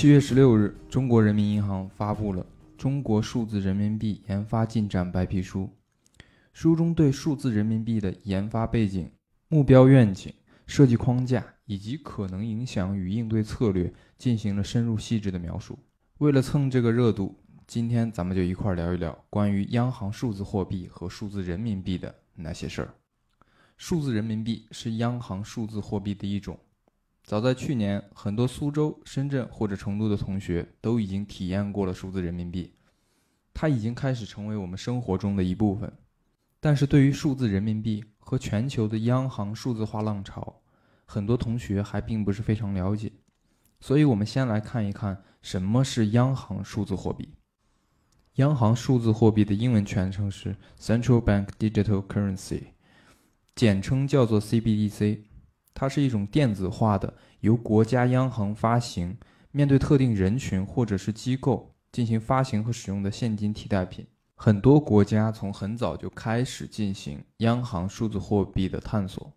七月十六日，中国人民银行发布了《中国数字人民币研发进展白皮书》，书中对数字人民币的研发背景、目标愿景、设计框架以及可能影响与应对策略进行了深入细致的描述。为了蹭这个热度，今天咱们就一块聊一聊关于央行数字货币和数字人民币的那些事儿。数字人民币是央行数字货币的一种。早在去年，很多苏州、深圳或者成都的同学都已经体验过了数字人民币，它已经开始成为我们生活中的一部分。但是对于数字人民币和全球的央行数字化浪潮，很多同学还并不是非常了解。所以，我们先来看一看什么是央行数字货币。央行数字货币的英文全称是 Central Bank Digital Currency，简称叫做 CBDC。它是一种电子化的由国家央行发行，面对特定人群或者是机构进行发行和使用的现金替代品。很多国家从很早就开始进行央行数字货币的探索，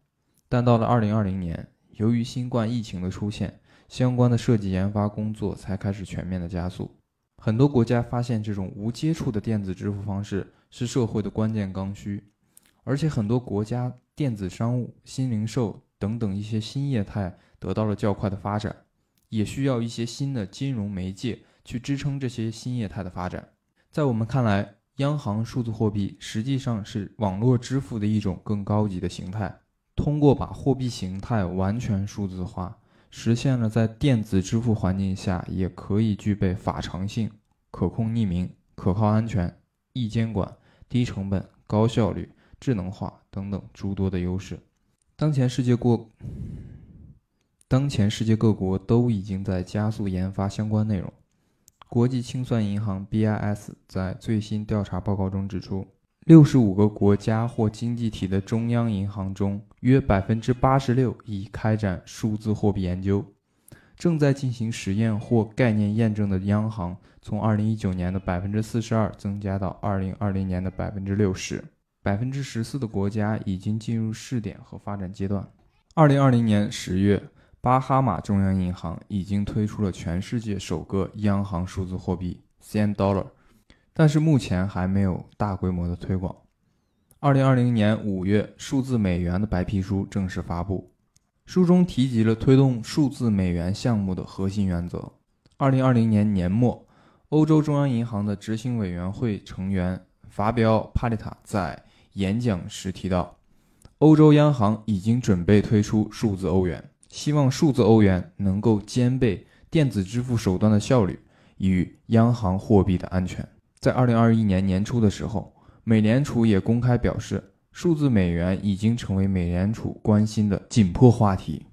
但到了2020年，由于新冠疫情的出现，相关的设计研发工作才开始全面的加速。很多国家发现这种无接触的电子支付方式是社会的关键刚需，而且很多国家电子商务、新零售。等等一些新业态得到了较快的发展，也需要一些新的金融媒介去支撑这些新业态的发展。在我们看来，央行数字货币实际上是网络支付的一种更高级的形态。通过把货币形态完全数字化，实现了在电子支付环境下也可以具备法偿性、可控匿名、可靠安全、易监管、低成本、高效率、智能化等等诸多的优势。当前世界各当前世界各国都已经在加速研发相关内容。国际清算银行 BIS 在最新调查报告中指出，六十五个国家或经济体的中央银行中，约百分之八十六已开展数字货币研究。正在进行实验或概念验证的央行，从二零一九年的百分之四十二增加到二零二零年的百分之六十。百分之十四的国家已经进入试点和发展阶段。二零二零年十月，巴哈马中央银行已经推出了全世界首个央行数字货币 CN Dollar，但是目前还没有大规模的推广。二零二零年五月，数字美元的白皮书正式发布，书中提及了推动数字美元项目的核心原则。二零二零年年末，欧洲中央银行的执行委员会成员法比奥·帕里塔在演讲时提到，欧洲央行已经准备推出数字欧元，希望数字欧元能够兼备电子支付手段的效率与央行货币的安全。在二零二一年年初的时候，美联储也公开表示，数字美元已经成为美联储关心的紧迫话题。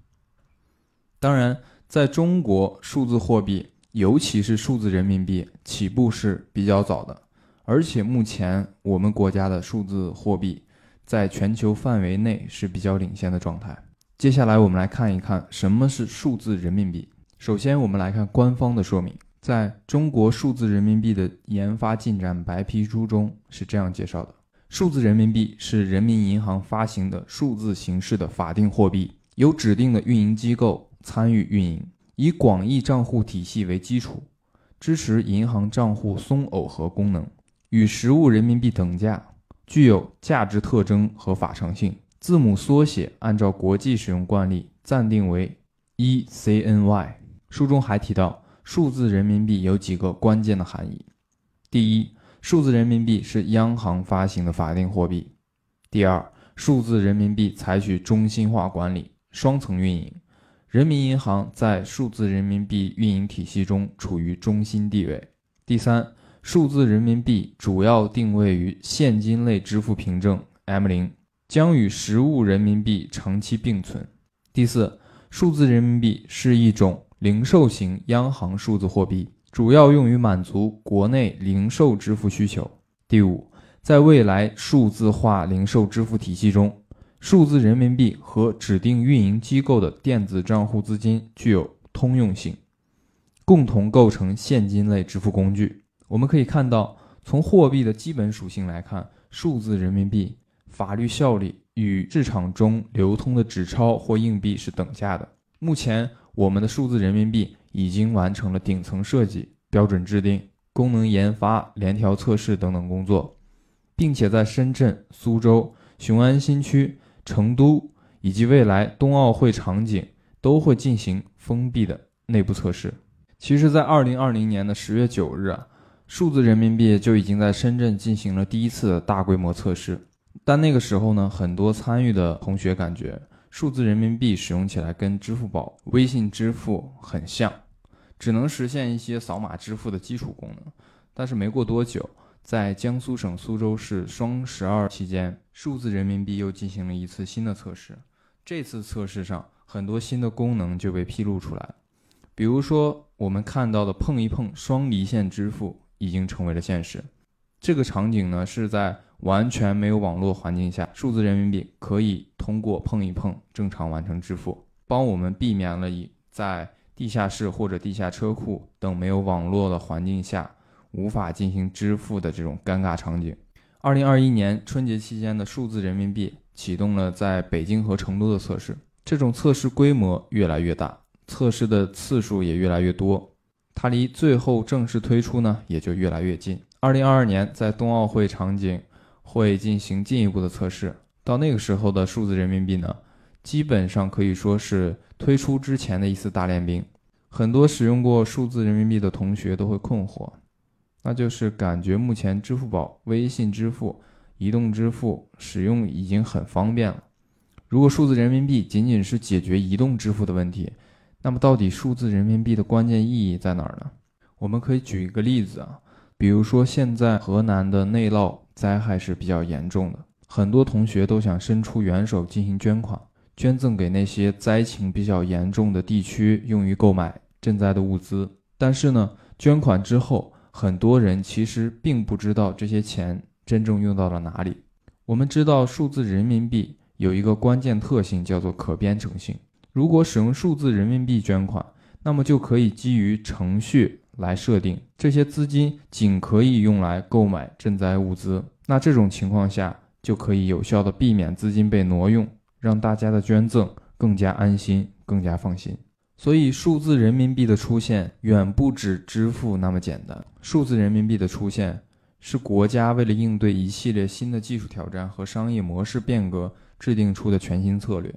当然，在中国，数字货币，尤其是数字人民币，起步是比较早的。而且目前我们国家的数字货币在全球范围内是比较领先的状态。接下来我们来看一看什么是数字人民币。首先，我们来看官方的说明，在中国数字人民币的研发进展白皮书中是这样介绍的：数字人民币是人民银行发行的数字形式的法定货币，由指定的运营机构参与运营，以广义账户体系为基础，支持银行账户松耦合功能。与实物人民币等价，具有价值特征和法偿性。字母缩写按照国际使用惯例暂定为 ECNY。书中还提到，数字人民币有几个关键的含义：第一，数字人民币是央行发行的法定货币；第二，数字人民币采取中心化管理，双层运营，人民银行在数字人民币运营体系中处于中心地位；第三。数字人民币主要定位于现金类支付凭证 M 零，将与实物人民币长期并存。第四，数字人民币是一种零售型央行数字货币，主要用于满足国内零售支付需求。第五，在未来数字化零售支付体系中，数字人民币和指定运营机构的电子账户资金具有通用性，共同构成现金类支付工具。我们可以看到，从货币的基本属性来看，数字人民币法律效力与市场中流通的纸钞或硬币是等价的。目前，我们的数字人民币已经完成了顶层设计、标准制定、功能研发、联调测试等等工作，并且在深圳、苏州、雄安新区、成都以及未来冬奥会场景都会进行封闭的内部测试。其实，在二零二零年的十月九日啊，数字人民币就已经在深圳进行了第一次大规模测试。但那个时候呢，很多参与的同学感觉数字人民币使用起来跟支付宝、微信支付很像，只能实现一些扫码支付的基础功能。但是没过多久，在江苏省苏州市双十二期间，数字人民币又进行了一次新的测试。这次测试上，很多新的功能就被披露出来，比如说我们看到的碰一碰双离线支付已经成为了现实。这个场景呢，是在完全没有网络环境下，数字人民币可以通过碰一碰正常完成支付，帮我们避免了以在地下室或者地下车库等没有网络的环境下无法进行支付的这种尴尬场景。二零二一年春节期间的数字人民币启动了在北京和成都的测试，这种测试规模越来越大，测试的次数也越来越多，它离最后正式推出呢也就越来越近。二零二二年在冬奥会场景会进行进一步的测试，到那个时候的数字人民币呢，基本上可以说是推出之前的一次大练兵。很多使用过数字人民币的同学都会困惑，那就是感觉目前支付宝、微信支付、移动支付使用已经很方便了。如果数字人民币仅仅是解决移动支付的问题，那么到底数字人民币的关键意义在哪儿呢？我们可以举一个例子啊。比如说，现在河南的内涝灾害是比较严重的，很多同学都想伸出援手进行捐款，捐赠给那些灾情比较严重的地区，用于购买赈灾的物资。但是呢，捐款之后，很多人其实并不知道这些钱真正用到了哪里。我们知道，数字人民币有一个关键特性，叫做可编程性。如果使用数字人民币捐款，那么就可以基于程序。来设定这些资金仅可以用来购买赈灾物资，那这种情况下就可以有效的避免资金被挪用，让大家的捐赠更加安心、更加放心。所以，数字人民币的出现远不止支付那么简单。数字人民币的出现是国家为了应对一系列新的技术挑战和商业模式变革制定出的全新策略。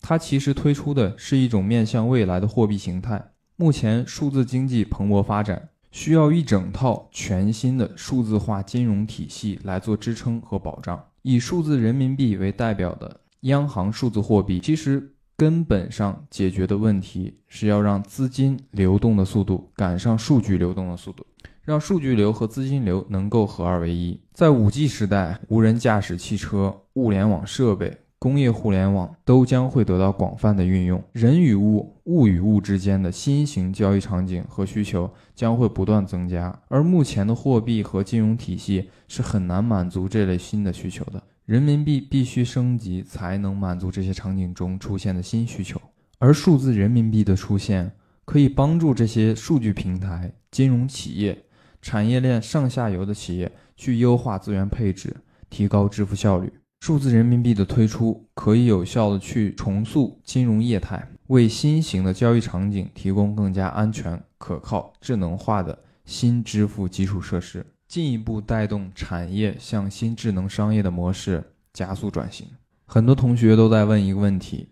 它其实推出的是一种面向未来的货币形态。目前数字经济蓬勃发展，需要一整套全新的数字化金融体系来做支撑和保障。以数字人民币为代表的央行数字货币，其实根本上解决的问题是要让资金流动的速度赶上数据流动的速度，让数据流和资金流能够合二为一。在五 G 时代，无人驾驶汽车、物联网设备。工业互联网都将会得到广泛的运用，人与物、物与物之间的新型交易场景和需求将会不断增加，而目前的货币和金融体系是很难满足这类新的需求的。人民币必须升级，才能满足这些场景中出现的新需求。而数字人民币的出现，可以帮助这些数据平台、金融企业、产业链上下游的企业去优化资源配置，提高支付效率。数字人民币的推出，可以有效的去重塑金融业态，为新型的交易场景提供更加安全、可靠、智能化的新支付基础设施，进一步带动产业向新智能商业的模式加速转型。很多同学都在问一个问题：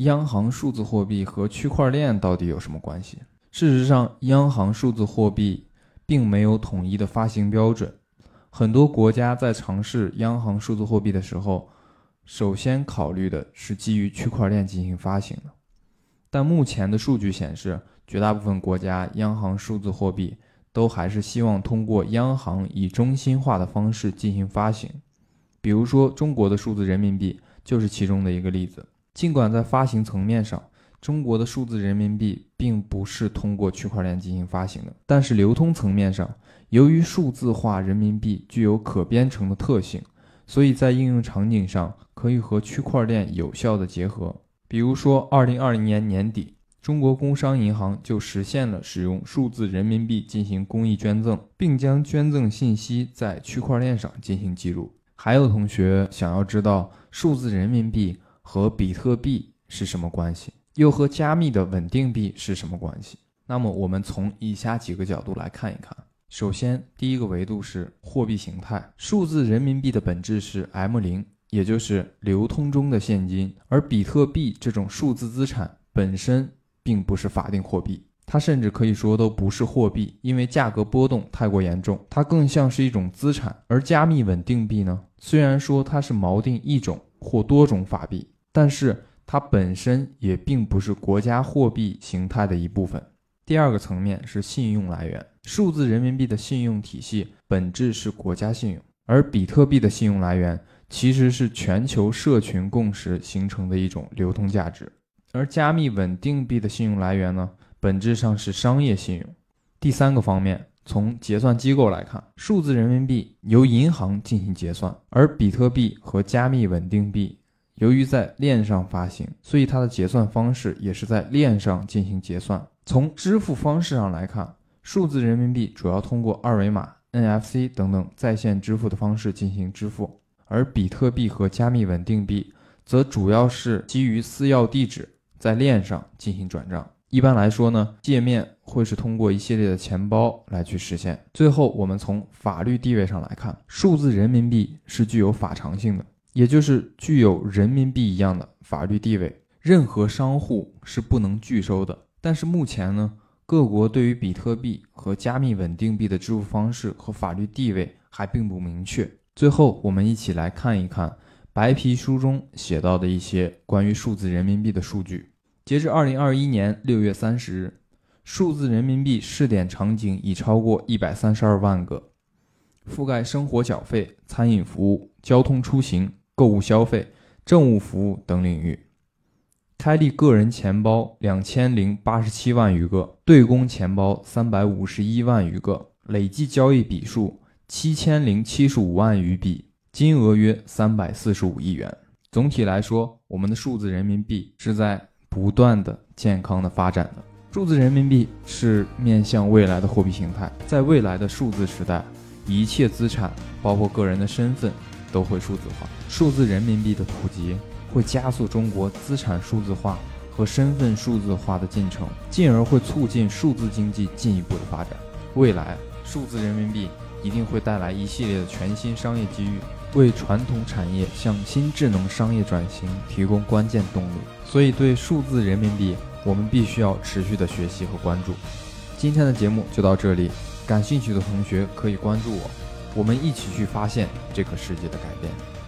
央行数字货币和区块链到底有什么关系？事实上，央行数字货币并没有统一的发行标准。很多国家在尝试央行数字货币的时候，首先考虑的是基于区块链进行发行的。但目前的数据显示，绝大部分国家央行数字货币都还是希望通过央行以中心化的方式进行发行。比如说，中国的数字人民币就是其中的一个例子。尽管在发行层面上，中国的数字人民币并不是通过区块链进行发行的，但是流通层面上，由于数字化人民币具有可编程的特性，所以在应用场景上可以和区块链有效的结合。比如说，二零二零年年底，中国工商银行就实现了使用数字人民币进行公益捐赠，并将捐赠信息在区块链上进行记录。还有同学想要知道数字人民币和比特币是什么关系？又和加密的稳定币是什么关系？那么我们从以下几个角度来看一看。首先，第一个维度是货币形态，数字人民币的本质是 M 零，也就是流通中的现金，而比特币这种数字资产本身并不是法定货币。它甚至可以说都不是货币，因为价格波动太过严重，它更像是一种资产。而加密稳定币呢，虽然说它是锚定一种或多种法币，但是它本身也并不是国家货币形态的一部分。第二个层面是信用来源，数字人民币的信用体系本质是国家信用，而比特币的信用来源其实是全球社群共识形成的一种流通价值。而加密稳定币的信用来源呢？本质上是商业信用。第三个方面，从结算机构来看，数字人民币由银行进行结算，而比特币和加密稳定币由于在链上发行，所以它的结算方式也是在链上进行结算。从支付方式上来看，数字人民币主要通过二维码、NFC 等等在线支付的方式进行支付，而比特币和加密稳定币则主要是基于私钥地址在链上进行转账。一般来说呢，界面会是通过一系列的钱包来去实现。最后，我们从法律地位上来看，数字人民币是具有法偿性的，也就是具有人民币一样的法律地位，任何商户是不能拒收的。但是目前呢，各国对于比特币和加密稳定币的支付方式和法律地位还并不明确。最后，我们一起来看一看白皮书中写到的一些关于数字人民币的数据。截至二零二一年六月三十日，数字人民币试点场景已超过一百三十二万个，覆盖生活缴费、餐饮服务、交通出行、购物消费、政务服务等领域。开立个人钱包两千零八十七万余个，对公钱包三百五十一万余个，累计交易笔数七千零七十五万余笔，金额约三百四十五亿元。总体来说，我们的数字人民币是在。不断的健康的发展的数字人民币是面向未来的货币形态，在未来的数字时代，一切资产，包括个人的身份，都会数字化。数字人民币的普及会加速中国资产数字化和身份数字化的进程，进而会促进数字经济进一步的发展。未来，数字人民币一定会带来一系列的全新商业机遇。为传统产业向新智能商业转型提供关键动力，所以对数字人民币，我们必须要持续的学习和关注。今天的节目就到这里，感兴趣的同学可以关注我，我们一起去发现这个世界的改变。